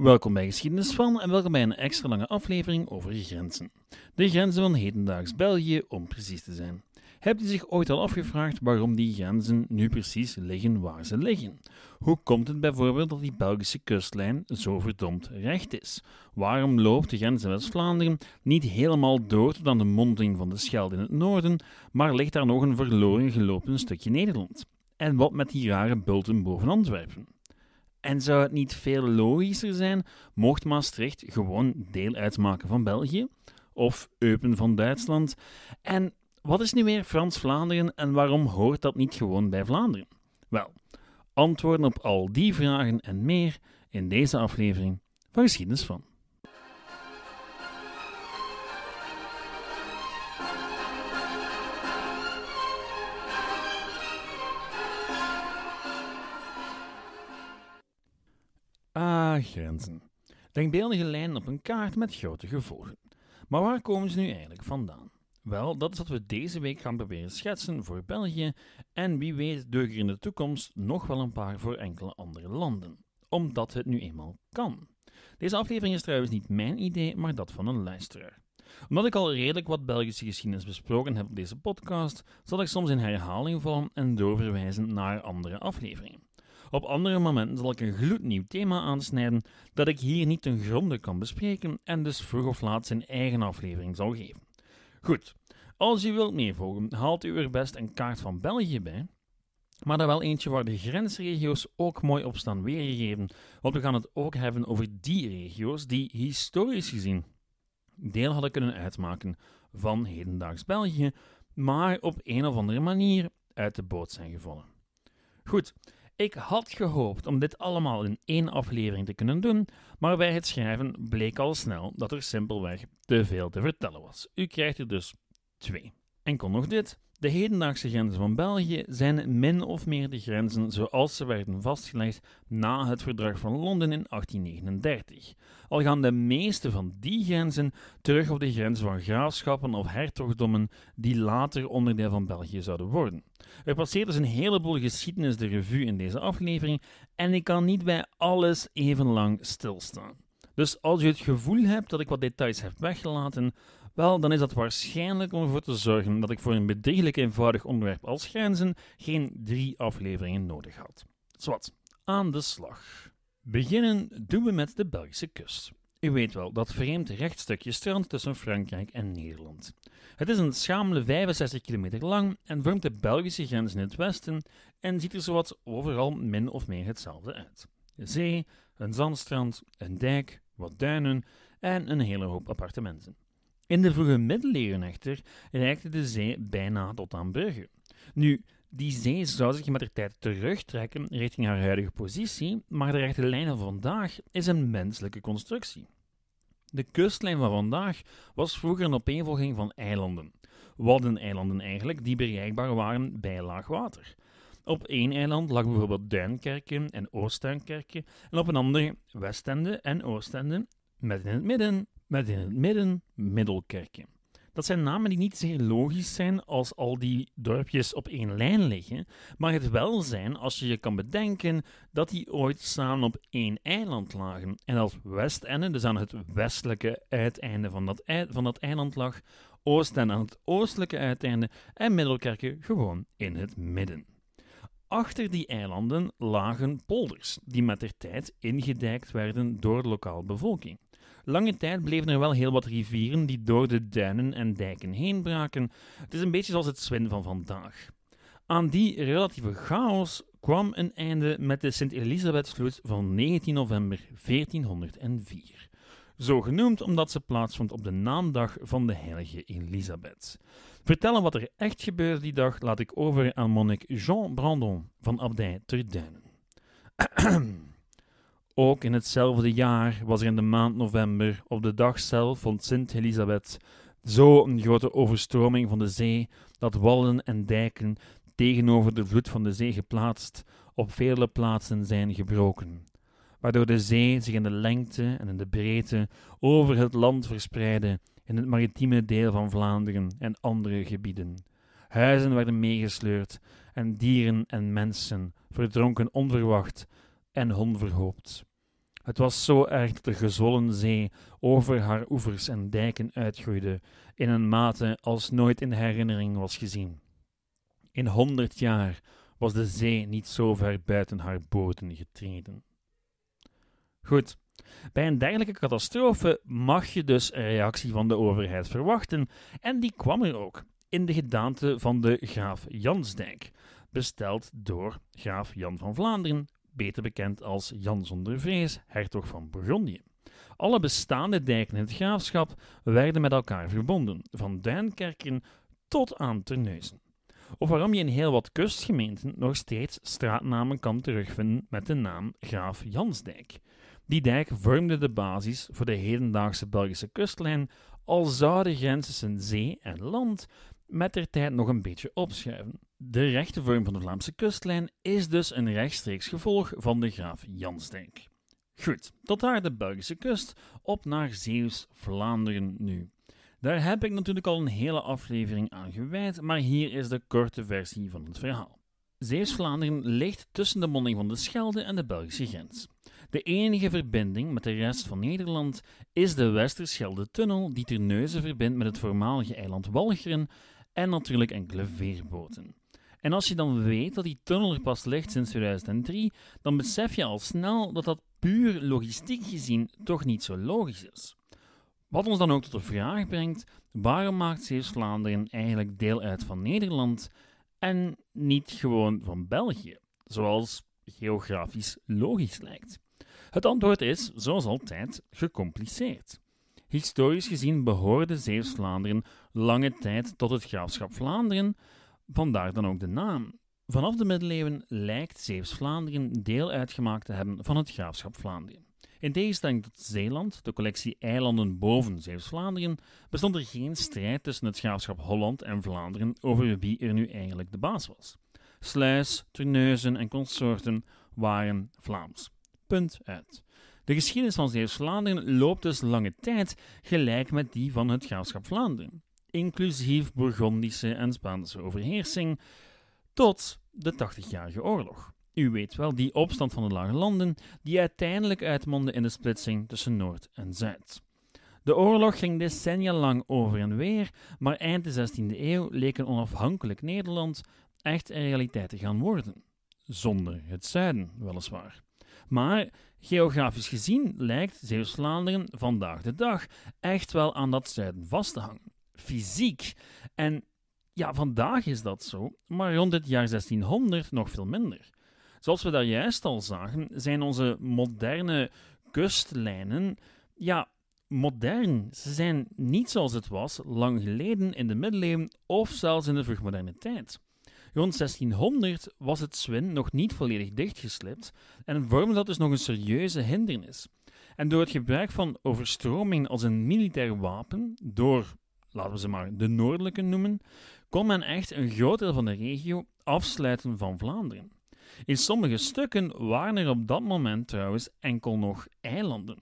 Welkom bij Geschiedenis van en welkom bij een extra lange aflevering over grenzen. De grenzen van hedendaags België, om precies te zijn. Hebt u zich ooit al afgevraagd waarom die grenzen nu precies liggen waar ze liggen? Hoe komt het bijvoorbeeld dat die Belgische kustlijn zo verdomd recht is? Waarom loopt de grens in West-Vlaanderen niet helemaal door tot aan de monding van de Schelde in het noorden, maar ligt daar nog een verloren gelopen stukje Nederland? En wat met die rare bulten boven Antwerpen? En zou het niet veel logischer zijn mocht Maastricht gewoon deel uitmaken van België? Of Eupen van Duitsland? En wat is nu weer Frans-Vlaanderen en waarom hoort dat niet gewoon bij Vlaanderen? Wel, antwoorden op al die vragen en meer in deze aflevering van Geschiedenis van. Grenzen. Denkbeeldige lijnen op een kaart met grote gevolgen. Maar waar komen ze nu eigenlijk vandaan? Wel, dat is wat we deze week gaan proberen schetsen voor België en wie weet deugen in de toekomst nog wel een paar voor enkele andere landen, omdat het nu eenmaal kan. Deze aflevering is trouwens niet mijn idee, maar dat van een luisteraar. Omdat ik al redelijk wat Belgische geschiedenis besproken heb op deze podcast, zal ik soms in herhaling vallen en doorverwijzen naar andere afleveringen. Op andere momenten zal ik een gloednieuw thema aansnijden dat ik hier niet ten gronde kan bespreken en dus vroeg of laat zijn eigen aflevering zal geven. Goed, als u wilt meevolgen, haalt u er best een kaart van België bij, maar dan wel eentje waar de grensregio's ook mooi op staan weergegeven, want we gaan het ook hebben over die regio's die historisch gezien deel hadden kunnen uitmaken van hedendaags België, maar op een of andere manier uit de boot zijn gevallen. Goed, ik had gehoopt om dit allemaal in één aflevering te kunnen doen, maar bij het schrijven bleek al snel dat er simpelweg te veel te vertellen was. U krijgt er dus twee. Enkel nog dit. De hedendaagse grenzen van België zijn min of meer de grenzen zoals ze werden vastgelegd na het Verdrag van Londen in 1839. Al gaan de meeste van die grenzen terug op de grenzen van graafschappen of hertogdommen die later onderdeel van België zouden worden. Er passeert dus een heleboel geschiedenis de revue in deze aflevering en ik kan niet bij alles even lang stilstaan. Dus als u het gevoel hebt dat ik wat details heb weggelaten, wel, dan is dat waarschijnlijk om ervoor te zorgen dat ik voor een bedrieglijk eenvoudig onderwerp als grenzen geen drie afleveringen nodig had. Zwat, aan de slag. Beginnen doen we met de Belgische kust. U weet wel, dat vreemd rechtstukje strand tussen Frankrijk en Nederland. Het is een schamele 65 kilometer lang en vormt de Belgische grens in het westen en ziet er zowat overal min of meer hetzelfde uit. Zee, een zandstrand, een dijk, wat duinen en een hele hoop appartementen. In de vroege middeleeuwen echter reikte de zee bijna tot aan Brugge. Nu, die zee zou zich met de tijd terugtrekken richting haar huidige positie, maar de rechte lijn van vandaag is een menselijke constructie. De kustlijn van vandaag was vroeger een opeenvolging van eilanden. Waddeneilanden eigenlijk, die bereikbaar waren bij laag water. Op één eiland lag bijvoorbeeld Duinkerken en Oostduinkerken en op een ander Westende en Oostende, met in het midden met in het midden Middelkerken. Dat zijn namen die niet zeer logisch zijn als al die dorpjes op één lijn liggen, maar het wel zijn als je je kan bedenken dat die ooit samen op één eiland lagen en dat Westende, dus aan het westelijke uiteinde van dat, van dat eiland lag, Oostende aan het oostelijke uiteinde en Middelkerken gewoon in het midden. Achter die eilanden lagen polders, die met der tijd ingedijkt werden door de lokale bevolking. Lange tijd bleven er wel heel wat rivieren die door de duinen en dijken heen braken. Het is een beetje zoals het Zwin van vandaag. Aan die relatieve chaos kwam een einde met de Sint-Elisabethsvloed van 19 november 1404. Zo genoemd omdat ze plaatsvond op de naamdag van de heilige Elisabeth. Vertellen wat er echt gebeurde die dag laat ik over aan monnik Jean Brandon van Abdij ter Duinen. Ook in hetzelfde jaar was er in de maand november, op de dag zelf van Sint Elisabeth, zo een grote overstroming van de zee, dat wallen en dijken tegenover de vloed van de zee geplaatst, op vele plaatsen zijn gebroken, waardoor de zee zich in de lengte en in de breedte over het land verspreidde, in het maritieme deel van Vlaanderen en andere gebieden. Huizen werden meegesleurd en dieren en mensen verdronken onverwacht en onverhoopt. Het was zo erg dat de gezwollen zee over haar oevers en dijken uitgroeide in een mate als nooit in herinnering was gezien. In honderd jaar was de zee niet zo ver buiten haar bodem getreden. Goed, bij een dergelijke catastrofe mag je dus een reactie van de overheid verwachten, en die kwam er ook, in de gedaante van de graaf Jansdijk, besteld door graaf Jan van Vlaanderen, beter bekend als Jan zonder vrees, hertog van Bourgondië. Alle bestaande dijken in het graafschap werden met elkaar verbonden, van Duinkerken tot aan Terneuzen. Of waarom je in heel wat kustgemeenten nog steeds straatnamen kan terugvinden met de naam Graaf Jansdijk. Die dijk vormde de basis voor de hedendaagse Belgische kustlijn, al zou de grens tussen zee en land met der tijd nog een beetje opschuiven. De rechte vorm van de Vlaamse kustlijn is dus een rechtstreeks gevolg van de Graaf Jansdijk. Goed, tot daar de Belgische kust, op naar Zeeuws-Vlaanderen nu. Daar heb ik natuurlijk al een hele aflevering aan gewijd, maar hier is de korte versie van het verhaal. Zeeuws-Vlaanderen ligt tussen de monding van de Schelde en de Belgische grens. De enige verbinding met de rest van Nederland is de Westerschelde-tunnel die Terneuzen verbindt met het voormalige eiland Walcheren en natuurlijk enkele veerboten. En als je dan weet dat die tunnel er pas ligt sinds 2003, dan besef je al snel dat dat puur logistiek gezien toch niet zo logisch is. Wat ons dan ook tot de vraag brengt: waarom maakt Zeeuws-Vlaanderen eigenlijk deel uit van Nederland en niet gewoon van België, zoals geografisch logisch lijkt? Het antwoord is, zoals altijd, gecompliceerd. Historisch gezien behoorde Zeeuws-Vlaanderen lange tijd tot het graafschap Vlaanderen, vandaar dan ook de naam. Vanaf de middeleeuwen lijkt Zeeuws-Vlaanderen deel uitgemaakt te hebben van het graafschap Vlaanderen. In tegenstelling tot Zeeland, de collectie eilanden boven Zeeuws-Vlaanderen, bestond er geen strijd tussen het graafschap Holland en Vlaanderen over wie er nu eigenlijk de baas was. Sluis, Terneuzen en consorten waren Vlaams. Punt uit. De geschiedenis van Zeeuws-Vlaanderen loopt dus lange tijd gelijk met die van het graafschap Vlaanderen, inclusief Bourgondische en Spaanse overheersing, tot de Tachtigjarige Oorlog. U weet wel, die opstand van de Lage Landen, die uiteindelijk uitmondde in de splitsing tussen Noord en Zuid. De oorlog ging decennia lang over en weer, maar eind de 16e eeuw leek een onafhankelijk Nederland echt een realiteit te gaan worden. Zonder het zuiden, weliswaar. Maar geografisch gezien lijkt Zeeuws-Vlaanderen vandaag de dag echt wel aan dat zuiden vast te hangen. Fysiek. En ja, vandaag is dat zo, maar rond het jaar 1600 nog veel minder. Zoals we daar juist al zagen, zijn onze moderne kustlijnen, ja, modern. Ze zijn niet zoals het was lang geleden in de middeleeuwen of zelfs in de vroegmoderne tijd. Rond 1600 was het Zwin nog niet volledig dichtgeslipt en vormde dat dus nog een serieuze hindernis. En door het gebruik van overstroming als een militair wapen, door, laten we ze maar de noordelijke noemen, kon men echt een groot deel van de regio afsluiten van Vlaanderen. In sommige stukken waren er op dat moment trouwens enkel nog eilanden.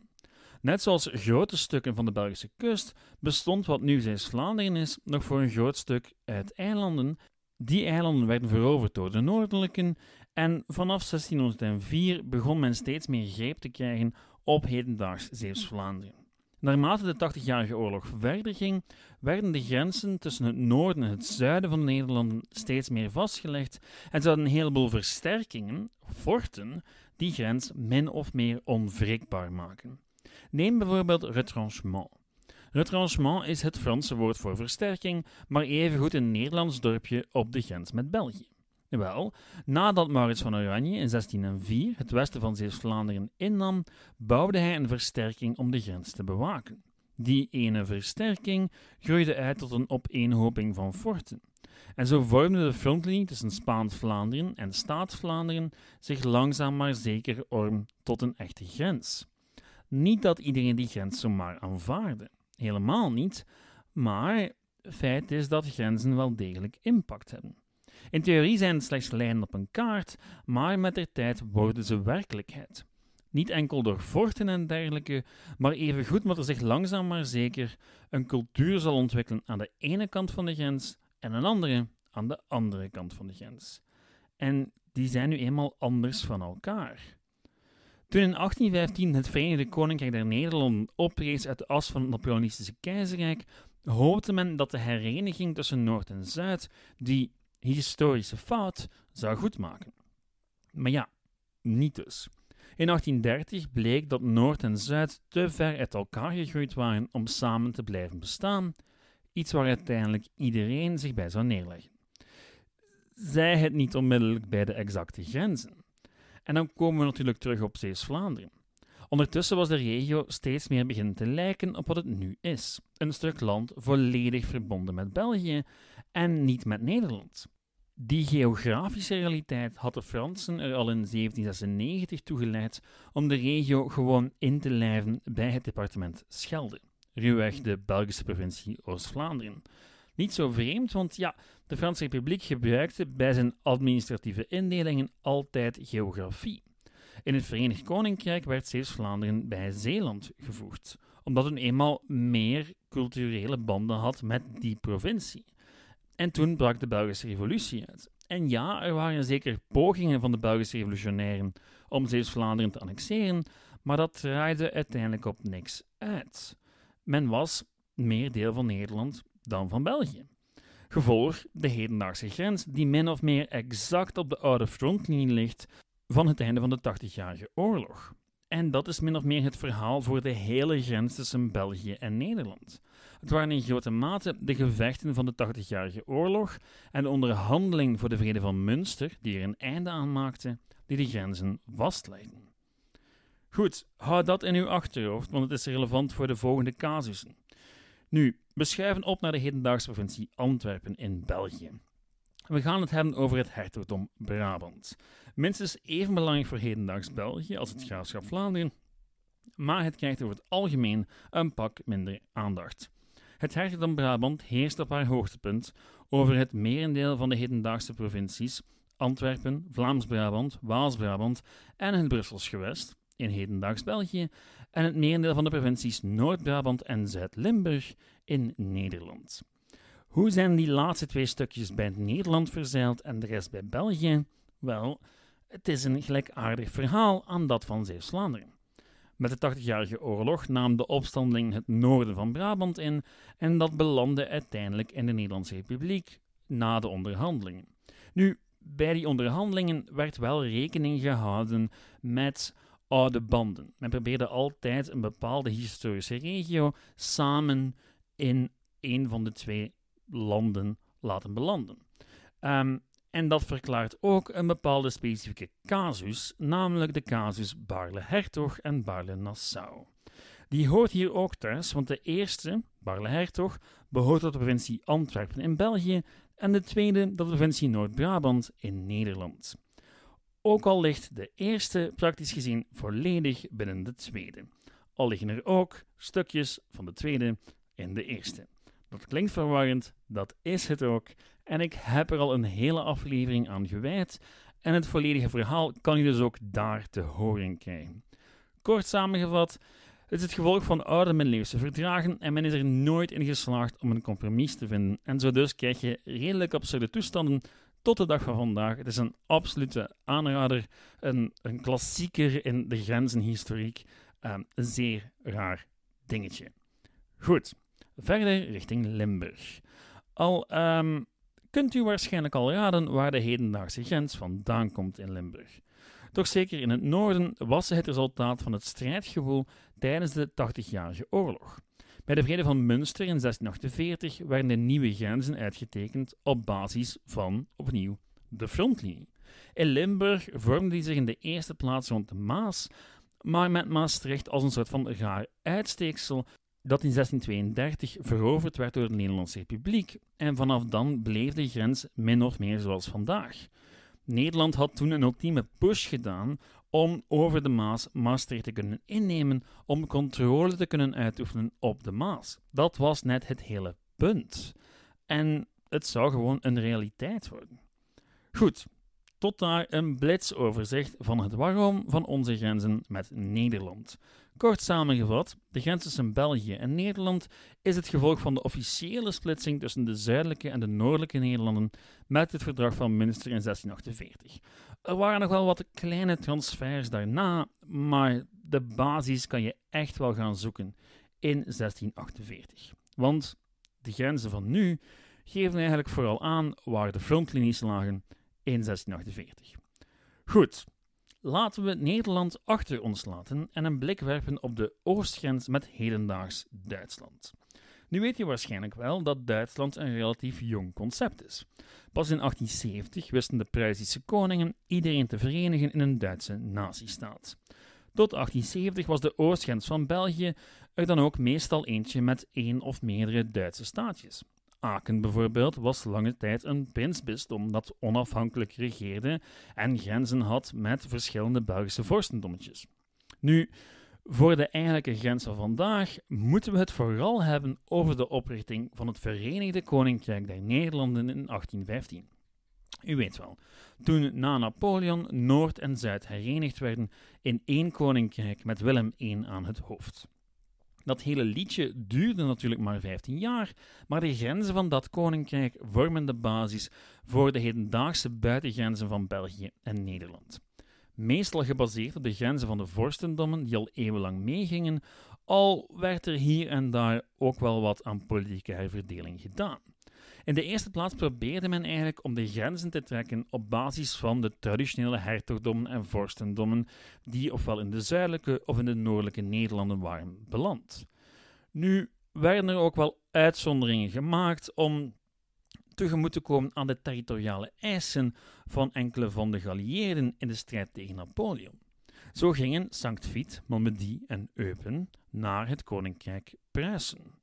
Net zoals grote stukken van de Belgische kust bestond wat nu Zeeuws-Vlaanderen is nog voor een groot stuk uit eilanden die eilanden werden veroverd door de Noordelijken en vanaf 1604 begon men steeds meer greep te krijgen op hedendaags Zeeuws-Vlaanderen. Naarmate de Tachtigjarige Oorlog verder ging, werden de grenzen tussen het noorden en het zuiden van de Nederlanden steeds meer vastgelegd en zouden een heleboel versterkingen, forten, die grens min of meer onwrikbaar maken. Neem bijvoorbeeld retranchement. Retranchement is het Franse woord voor versterking, maar evengoed een Nederlands dorpje op de grens met België. Wel, nadat Maurits van Oranje in 1604 het westen van Zeeuws-Vlaanderen innam, bouwde hij een versterking om de grens te bewaken. Die ene versterking groeide uit tot een opeenhoping van forten. En zo vormde de frontlinie tussen Spaans-Vlaanderen en Staats-Vlaanderen zich langzaam maar zeker om tot een echte grens. Niet dat iedereen die grens zomaar aanvaarde. Helemaal niet. Maar feit is dat grenzen wel degelijk impact hebben. In theorie zijn het slechts lijnen op een kaart, maar met de tijd worden ze werkelijkheid. Niet enkel door forten en dergelijke, maar evengoed omdat er zich langzaam maar zeker een cultuur zal ontwikkelen aan de ene kant van de grens en een andere aan de andere kant van de grens. En die zijn nu eenmaal anders van elkaar. Toen in 1815 het Verenigde Koninkrijk der Nederlanden oprees uit de as van het Napoleonistische keizerrijk, hoopte men dat de hereniging tussen Noord en Zuid die historische fout zou goedmaken. Maar ja, niet dus. In 1830 bleek dat Noord en Zuid te ver uit elkaar gegroeid waren om samen te blijven bestaan, iets waar uiteindelijk iedereen zich bij zou neerleggen. Zij het niet onmiddellijk bij de exacte grenzen. En dan komen we natuurlijk terug op Zeeuws-Vlaanderen. Ondertussen was de regio steeds meer beginnen te lijken op wat het nu is: een stuk land volledig verbonden met België en niet met Nederland. Die geografische realiteit had de Fransen er al in 1796 toe geleid om de regio gewoon in te lijven bij het departement Schelde, ruwweg de Belgische provincie Oost-Vlaanderen. Niet zo vreemd, want ja, de Franse Republiek gebruikte bij zijn administratieve indelingen altijd geografie. In het Verenigd Koninkrijk werd Zeeuws-Vlaanderen bij Zeeland gevoegd, omdat het eenmaal meer culturele banden had met die provincie. En toen brak de Belgische Revolutie uit. En ja, er waren zeker pogingen van de Belgische revolutionairen om Zeeuws-Vlaanderen te annexeren, maar dat draaide uiteindelijk op niks uit. Men was meer deel van Nederland dan van België. Gevolg de hedendaagse grens, die min of meer exact op de oude frontlinie ligt van het einde van de 80-jarige oorlog. En dat is min of meer het verhaal voor de hele grens tussen België en Nederland. Het waren in grote mate de gevechten van de 80-jarige oorlog en de onderhandeling voor de Vrede van Münster, die er een einde aan maakten, die de grenzen vastlegden. Goed, houd dat in uw achterhoofd, want het is relevant voor de volgende casussen. Nu, we schuiven op naar de hedendaagse provincie Antwerpen in België. We gaan het hebben over het hertogdom Brabant. Minstens even belangrijk voor hedendaags België als het graafschap Vlaanderen, maar het krijgt over het algemeen een pak minder aandacht. Het hertogdom Brabant heerst op haar hoogtepunt over het merendeel van de hedendaagse provincies Antwerpen, Vlaams-Brabant, Waals-Brabant en het Brussels gewest in hedendaags België en het merendeel van de provincies Noord-Brabant en Zuid-Limburg in Nederland. Hoe zijn die laatste twee stukjes bij Nederland verzeild en de rest bij België? Wel, het is een gelijkaardig verhaal aan dat van Zeeuws-Vlaanderen. Met de 80-jarige oorlog nam de opstandeling het noorden van Brabant in en dat belandde uiteindelijk in de Nederlandse Republiek na de onderhandelingen. Nu, bij die onderhandelingen werd wel rekening gehouden met oude banden. Men probeerde altijd een bepaalde historische regio samen in een van de twee landen laten belanden. Um, en dat verklaart ook een bepaalde specifieke casus, namelijk de casus Barle-Hertog en Barle-Nassau. Die hoort hier ook thuis, want de eerste, Barle-Hertog, behoort tot de provincie Antwerpen in België en de tweede tot de provincie Noord-Brabant in Nederland. Ook al ligt de eerste praktisch gezien volledig binnen de tweede, al liggen er ook stukjes van de tweede in de eerste. Dat klinkt verwarrend, dat is het ook, en ik heb er al een hele aflevering aan gewijd. En het volledige verhaal kan je dus ook daar te horen krijgen. Kort samengevat, het is het gevolg van oude middeleeuwse verdragen en men is er nooit in geslaagd om een compromis te vinden. En zo dus krijg je redelijk absurde toestanden tot de dag van vandaag. Het is een absolute aanrader, een, een klassieker in de grenzenhistoriek. Um, een zeer raar dingetje. Goed, verder richting Limburg. Al um, kunt u waarschijnlijk al raden waar de hedendaagse grens vandaan komt in Limburg. Toch zeker in het noorden was ze het resultaat van het strijdgewoel tijdens de 80-jarige oorlog. Bij de Vrede van Münster in 1648 werden de nieuwe grenzen uitgetekend op basis van, opnieuw, de frontlinie. In Limburg vormde die zich in de eerste plaats rond de Maas, maar met Maastricht als een soort van raar uitsteeksel dat in 1632 veroverd werd door de Nederlandse Republiek en vanaf dan bleef de grens min of meer zoals vandaag. Nederland had toen een ultieme push gedaan om over de Maas Maastricht te kunnen innemen, om controle te kunnen uitoefenen op de Maas. Dat was net het hele punt. En het zou gewoon een realiteit worden. Goed, tot daar een blitsoverzicht van het waarom van onze grenzen met Nederland. Kort samengevat, de grens tussen België en Nederland is het gevolg van de officiële splitsing tussen de zuidelijke en de noordelijke Nederlanden met het verdrag van Münster in 1648. Er waren nog wel wat kleine transfers daarna, maar de basis kan je echt wel gaan zoeken in 1648. Want de grenzen van nu geven eigenlijk vooral aan waar de frontlinies lagen in 1648. Goed, laten we Nederland achter ons laten en een blik werpen op de oostgrens met hedendaags Duitsland. Nu weet je waarschijnlijk wel dat Duitsland een relatief jong concept is. Pas in 1870 wisten de Pruisische koningen iedereen te verenigen in een Duitse nazistaat. Tot 1870 was de oostgrens van België er dan ook meestal eentje met één of meerdere Duitse staatjes. Aken bijvoorbeeld was lange tijd een prinsbisdom dat onafhankelijk regeerde en grenzen had met verschillende Belgische vorstendommetjes. Nu, voor de eigenlijke grens van vandaag moeten we het vooral hebben over de oprichting van het Verenigde Koninkrijk der Nederlanden in 1815. U weet wel, toen na Napoleon Noord en Zuid herenigd werden in één koninkrijk met Willem I aan het hoofd. Dat hele liedje duurde natuurlijk maar 15 jaar, maar de grenzen van dat koninkrijk vormen de basis voor de hedendaagse buitengrenzen van België en Nederland. Meestal gebaseerd op de grenzen van de vorstendommen die al eeuwenlang meegingen, al werd er hier en daar ook wel wat aan politieke herverdeling gedaan. In de eerste plaats probeerde men eigenlijk om de grenzen te trekken op basis van de traditionele hertogdommen en vorstendommen die ofwel in de zuidelijke of in de noordelijke Nederlanden waren beland. Nu werden er ook wel uitzonderingen gemaakt om tegemoet te komen aan de territoriale eisen van enkele van de geallieerden in de strijd tegen Napoleon. Zo gingen Sankt Vith, Montmedy en Eupen naar het koninkrijk Pruisen.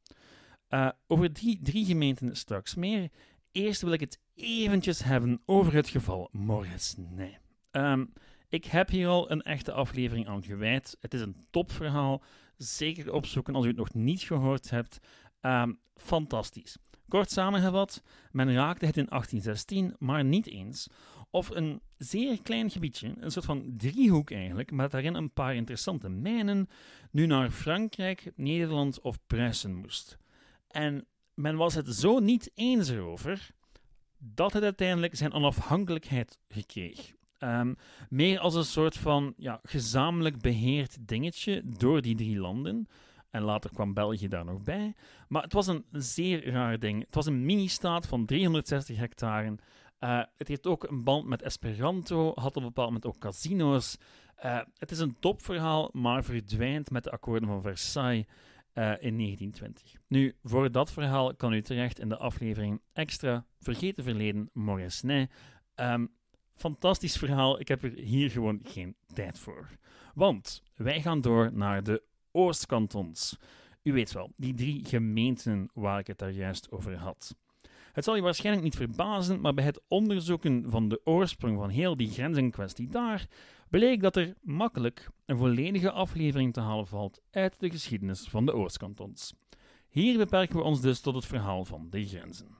Uh, over die drie gemeenten straks meer. Eerst wil ik het eventjes hebben over het geval Moresnet. Um, ik heb hier al een echte aflevering aan gewijd. Het is een topverhaal. Zeker opzoeken als u het nog niet gehoord hebt. Um, fantastisch. Kort samengevat, men raakte het in 1816, maar niet eens. Of een zeer klein gebiedje, een soort van driehoek eigenlijk, met daarin een paar interessante mijnen, nu naar Frankrijk, Nederland of Pruisen moest. En men was het zo niet eens erover dat het uiteindelijk zijn onafhankelijkheid gekreeg. Um, meer als een soort van ja, gezamenlijk beheerd dingetje door die drie landen. En later kwam België daar nog bij. Maar het was een zeer raar ding. Het was een mini-staat van 360 hectare. Uh, het heeft ook een band met Esperanto, had op een bepaald moment ook casino's. Uh, het is een topverhaal, maar verdwijnt met de akkoorden van Versailles. Uh, in 1920. Nu, voor dat verhaal kan u terecht in de aflevering Extra Vergeten Verleden Moresnet. Um, fantastisch verhaal, ik heb er hier gewoon geen tijd voor. Want wij gaan door naar de Oostkantons. U weet wel, die drie gemeenten waar ik het daar juist over had. Het zal je waarschijnlijk niet verbazen, maar bij het onderzoeken van de oorsprong van heel die grenzenkwestie daar bleek dat er makkelijk een volledige aflevering te halen valt uit de geschiedenis van de Oostkantons. Hier beperken we ons dus tot het verhaal van de grenzen.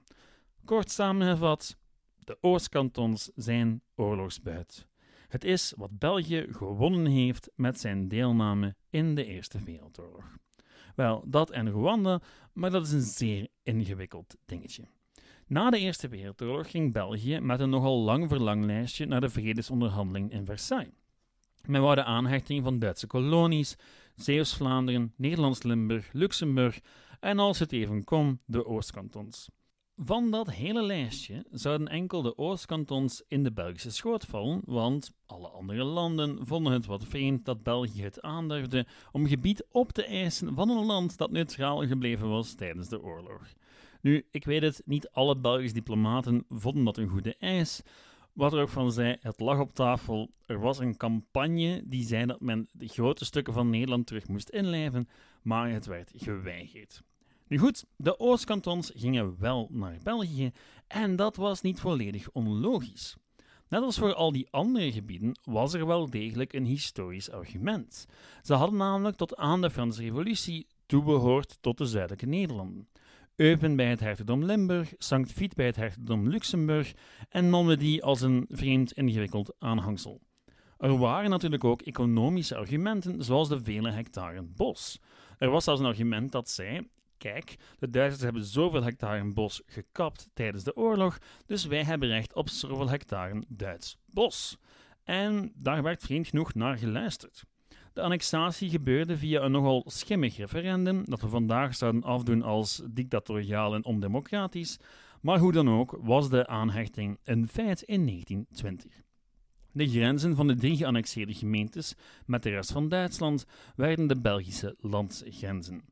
Kort samengevat, de Oostkantons zijn oorlogsbuit. Het is wat België gewonnen heeft met zijn deelname in de Eerste Wereldoorlog. Wel, dat en Rwanda, maar dat is een zeer ingewikkeld dingetje. Na de Eerste Wereldoorlog ging België met een nogal lang verlanglijstje naar de vredesonderhandeling in Versailles. Men wou de aanhechting van Duitse kolonies, Zeeuws-Vlaanderen, Nederlands-Limburg, Luxemburg en als het even kon, de Oostkantons. Van dat hele lijstje zouden enkel de Oostkantons in de Belgische schoot vallen, want alle andere landen vonden het wat vreemd dat België het aandurfde om gebied op te eisen van een land dat neutraal gebleven was tijdens de oorlog. Nu, ik weet het, niet alle Belgische diplomaten vonden dat een goede eis. Wat er ook van zei, het lag op tafel. Er was een campagne die zei dat men de grote stukken van Nederland terug moest inlijven, maar het werd geweigerd. Nu goed, de Oostkantons gingen wel naar België en dat was niet volledig onlogisch. Net als voor al die andere gebieden was er wel degelijk een historisch argument. Ze hadden namelijk tot aan de Franse Revolutie toebehoord tot de zuidelijke Nederlanden. Eupen bij het hertogdom Limburg, Sankt Vith bij het hertogdom Luxemburg en Normandy als een vreemd ingewikkeld aanhangsel. Er waren natuurlijk ook economische argumenten, zoals de vele hectaren bos. Er was zelfs een argument dat zei: Kijk, de Duitsers hebben zoveel hectare bos gekapt tijdens de oorlog, dus wij hebben recht op zoveel hectare Duits bos. En daar werd vreemd genoeg naar geluisterd. De annexatie gebeurde via een nogal schimmig referendum dat we vandaag zouden afdoen als dictatoriaal en ondemocratisch, maar hoe dan ook was de aanhechting een feit in 1920. De grenzen van de drie geannexeerde gemeentes met de rest van Duitsland werden de Belgische landsgrenzen.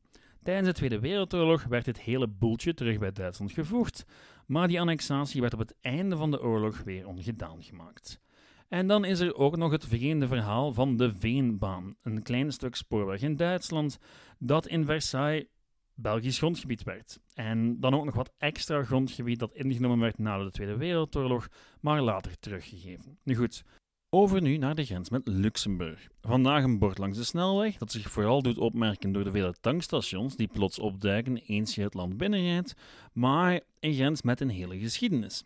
Tijdens de Tweede Wereldoorlog werd dit hele boeltje terug bij Duitsland gevoegd, maar die annexatie werd op het einde van de oorlog weer ongedaan gemaakt. En dan is er ook nog het vreemde verhaal van de Veenbaan, een klein stuk spoorweg in Duitsland dat in Versailles Belgisch grondgebied werd. En dan ook nog wat extra grondgebied dat ingenomen werd na de Tweede Wereldoorlog, maar later teruggegeven. Nu goed, over nu naar de grens met Luxemburg. Vandaag een bord langs de snelweg dat zich vooral doet opmerken door de vele tankstations die plots opduiken eens je het land binnenrijdt, maar een grens met een hele geschiedenis.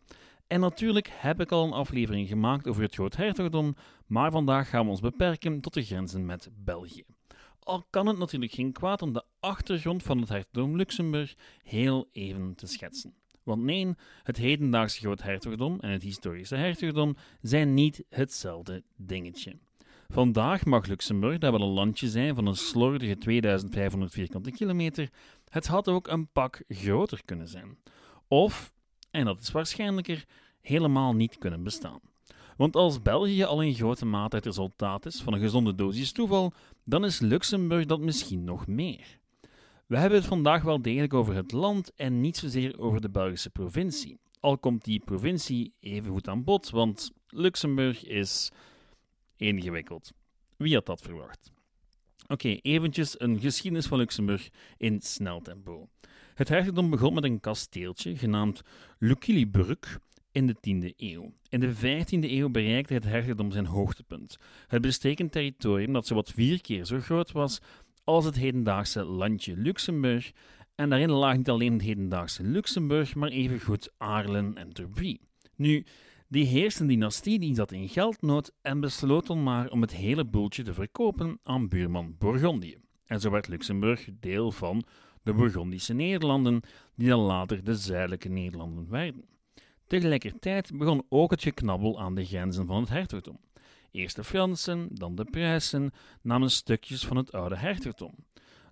En natuurlijk heb ik al een aflevering gemaakt over het Groot Hertogdom, maar vandaag gaan we ons beperken tot de grenzen met België. Al kan het natuurlijk geen kwaad om de achtergrond van het Hertogdom Luxemburg heel even te schetsen. Want nee, het hedendaagse Groot Hertogdom en het historische Hertogdom zijn niet hetzelfde dingetje. Vandaag mag Luxemburg, dat wel een landje zijn van een slordige 2500 vierkante kilometer, het had ook een pak groter kunnen zijn. Of, en dat is waarschijnlijker, helemaal niet kunnen bestaan. Want als België al in grote mate het resultaat is van een gezonde dosis toeval, dan is Luxemburg dat misschien nog meer. We hebben het vandaag wel degelijk over het land en niet zozeer over de Belgische provincie. Al komt die provincie even goed aan bod, want Luxemburg is ingewikkeld. Wie had dat verwacht? Oké, eventjes een geschiedenis van Luxemburg in snel tempo. Het hertogdom begon met een kasteeltje genaamd Lucullibrug in de 10e eeuw. In de 15e eeuw bereikte het hertogdom zijn hoogtepunt. Het besteek een territorium dat zowat vier keer zo groot was als het hedendaagse landje Luxemburg. En daarin lag niet alleen het hedendaagse Luxemburg, maar evengoed Aarlen en Turbie. Nu, die heerste dynastie die zat in geldnood en besloot dan maar om het hele boeltje te verkopen aan buurman Bourgondië. En zo werd Luxemburg deel van de Bourgondische Nederlanden, die dan later de Zuidelijke Nederlanden werden. Tegelijkertijd begon ook het geknabbel aan de grenzen van het hertogdom. Eerst de Fransen, dan de Pruisen namen stukjes van het oude hertogdom.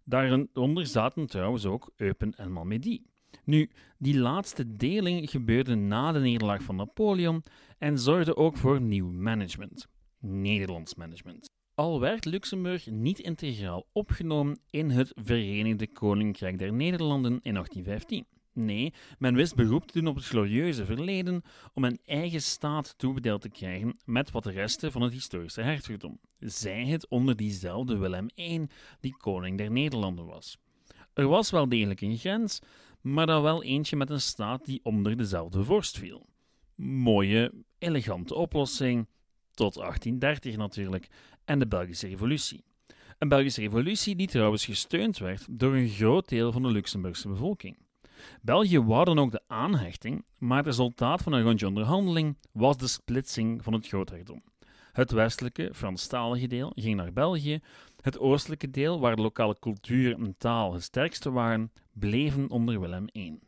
Daaronder zaten trouwens ook Eupen en Malmedy. Nu, die laatste deling gebeurde na de nederlaag van Napoleon en zorgde ook voor nieuw management. Nederlands management. Al werd Luxemburg niet integraal opgenomen in het Verenigde Koninkrijk der Nederlanden in 1815. Nee, men wist beroep te doen op het glorieuze verleden om een eigen staat toebedeeld te krijgen met wat resten van het historische hertogdom. Zij het onder diezelfde Willem I, die koning der Nederlanden was. Er was wel degelijk een grens, maar dan wel eentje met een staat die onder dezelfde vorst viel. Mooie, elegante oplossing, tot 1830 natuurlijk, en de Belgische Revolutie. Een Belgische Revolutie die trouwens gesteund werd door een groot deel van de Luxemburgse bevolking. België wou dan ook de aanhechting, maar het resultaat van een rondje onderhandeling was de splitsing van het groothertogdom. Het westelijke, Franstalige deel ging naar België, het oostelijke deel, waar de lokale cultuur en taal het sterkste waren, bleven onder Willem I.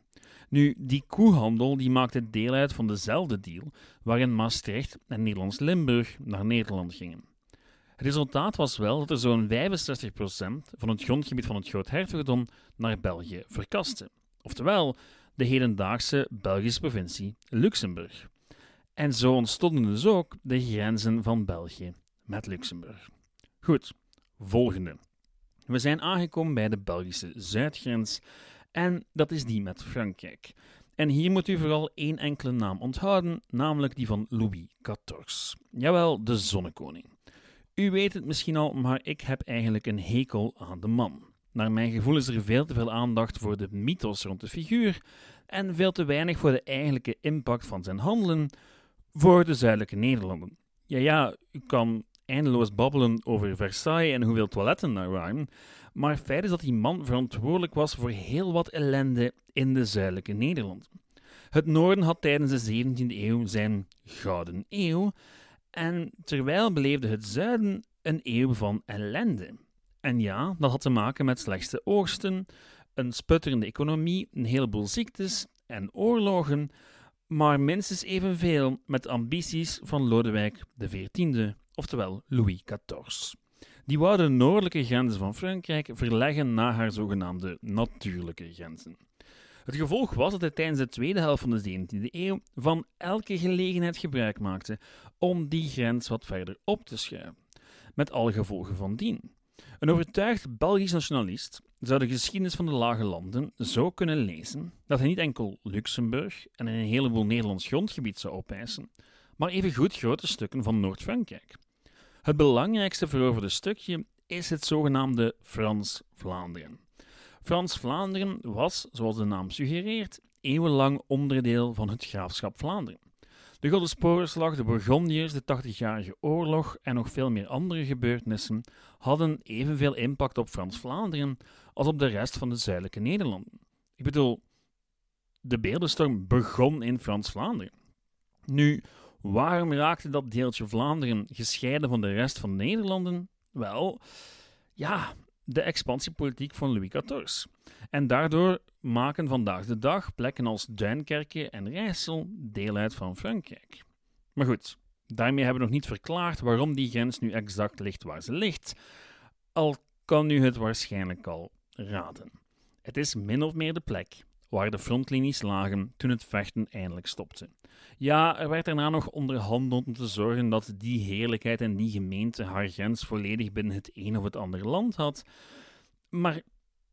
Nu, die koehandel die maakte deel uit van dezelfde deal waarin Maastricht en Nederlands-Limburg naar Nederland gingen. Resultaat was wel dat er zo'n 65% van het grondgebied van het Groot-Hertogdom naar België verkaste oftewel de hedendaagse Belgische provincie Luxemburg. En zo ontstonden dus ook de grenzen van België met Luxemburg. Goed, volgende. We zijn aangekomen bij de Belgische zuidgrens en dat is die met Frankrijk. En hier moet u vooral één enkele naam onthouden, namelijk die van Louis XIV. Jawel, de zonnekoning. U weet het misschien al, maar ik heb eigenlijk een hekel aan de man. Naar mijn gevoel is er veel te veel aandacht voor de mythos rond de figuur en veel te weinig voor de eigenlijke impact van zijn handelen voor de zuidelijke Nederlanden. Ja, ja, u kan eindeloos babbelen over Versailles en hoeveel toiletten daar waren, maar feit is dat die man verantwoordelijk was voor heel wat ellende in de zuidelijke Nederlanden. Het noorden had tijdens de 17e eeuw zijn gouden eeuw, en terwijl beleefde het zuiden een eeuw van ellende. En ja, dat had te maken met slechte oogsten, een sputterende economie, een heleboel ziektes en oorlogen, maar minstens evenveel met ambities van Lodewijk XIV, oftewel Louis XIV. Die wou de noordelijke grenzen van Frankrijk verleggen naar haar zogenaamde natuurlijke grenzen. Het gevolg was dat hij tijdens de tweede helft van de 17e eeuw van elke gelegenheid gebruik maakte om die grens wat verder op te schuiven, met alle gevolgen van dien. Een overtuigd Belgisch nationalist zou de geschiedenis van de Lage Landen zo kunnen lezen dat hij niet enkel Luxemburg en een heleboel Nederlands grondgebied zou opeisen, maar evengoed grote stukken van Noord-Frankrijk. Het belangrijkste veroverde stukje is het zogenaamde Frans-Vlaanderen. Frans-Vlaanderen was, zoals de naam suggereert, eeuwenlang onderdeel van het graafschap Vlaanderen. De Goddesporenslag, de Bourgondiërs, de Tachtigjarige Oorlog en nog veel meer andere gebeurtenissen hadden evenveel impact op Frans-Vlaanderen als op de rest van de zuidelijke Nederlanden. Ik bedoel, de beeldenstorm begon in Frans-Vlaanderen. Nu, waarom raakte dat deeltje Vlaanderen gescheiden van de rest van de Nederlanden? Wel, ja, de expansiepolitiek van Louis XIV. En daardoor maken vandaag de dag plekken als Duinkerke en Rijssel deel uit van Frankrijk. Maar goed, daarmee hebben we nog niet verklaard waarom die grens nu exact ligt waar ze ligt, al kan u het waarschijnlijk al raden. Het is min of meer de plek waar de frontlinies lagen toen het vechten eindelijk stopte. Ja, er werd daarna nog onderhandeld om te zorgen dat die heerlijkheid en die gemeente haar grens volledig binnen het een of het andere land had. Maar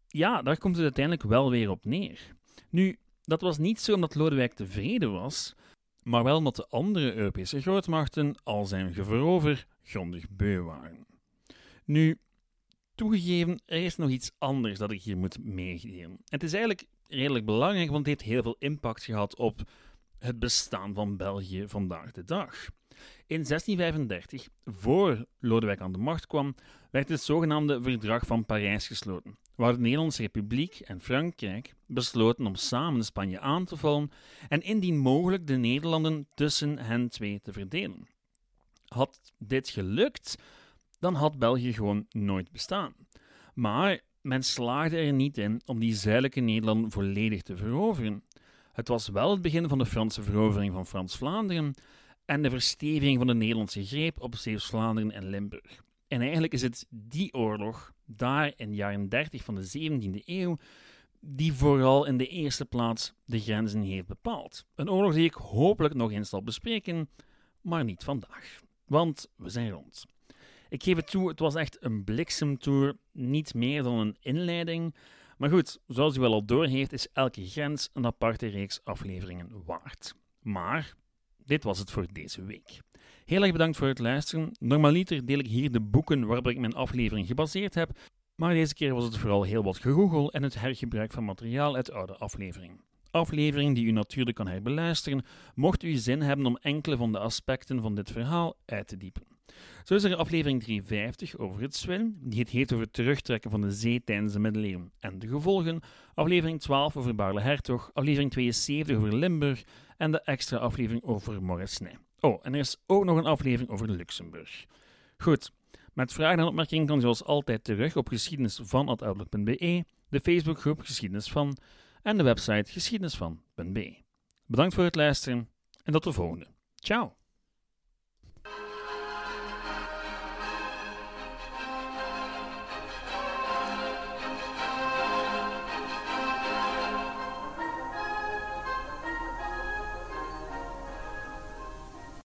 ja, daar komt het uiteindelijk wel weer op neer. Nu, dat was niet zo omdat Lodewijk tevreden was, maar wel omdat de andere Europese grootmachten al zijn geverover grondig beu waren. Nu, toegegeven, er is nog iets anders dat ik hier moet meegeven. Het is eigenlijk redelijk belangrijk, want het heeft heel veel impact gehad op het bestaan van België vandaag de dag. In 1635, voor Lodewijk aan de macht kwam, werd het zogenaamde Verdrag van Parijs gesloten, waar de Nederlandse Republiek en Frankrijk besloten om samen Spanje aan te vallen en indien mogelijk de Nederlanden tussen hen twee te verdelen. Had dit gelukt, dan had België gewoon nooit bestaan. Maar men slaagde er niet in om die zuidelijke Nederlanden volledig te veroveren. Het was wel het begin van de Franse verovering van Frans-Vlaanderen en de versteviging van de Nederlandse greep op Zeeuws-Vlaanderen en Limburg. En eigenlijk is het die oorlog, daar in de jaren 30 van de 17e eeuw, die vooral in de eerste plaats de grenzen heeft bepaald. Een oorlog die ik hopelijk nog eens zal bespreken, maar niet vandaag. Want we zijn rond. Ik geef het toe, het was echt een bliksemtour, niet meer dan een inleiding. Maar goed, zoals u wel al doorheeft, is elke grens een aparte reeks afleveringen waard. Maar dit was het voor deze week. Heel erg bedankt voor het luisteren. Normaliter deel ik hier de boeken waarop ik mijn aflevering gebaseerd heb, maar deze keer was het vooral heel wat gegoogel en het hergebruik van materiaal uit oude afleveringen. Afleveringen die u natuurlijk kan herbeluisteren, mocht u zin hebben om enkele van de aspecten van dit verhaal uit te diepen. Zo is er aflevering 350 over het zwin, die het heeft over het terugtrekken van de zee tijdens de middeleeuwen en de gevolgen, aflevering 12 over Baarle Hertog, aflevering 72 over Limburg en de extra aflevering over Moresnet. Oh, en er is ook nog een aflevering over Luxemburg. Goed, met vragen en opmerkingen kan u zoals altijd terug op geschiedenisvan.outlook.be, de Facebookgroep Geschiedenis van en de website geschiedenisvan.be. Bedankt voor het luisteren en tot de volgende. Ciao!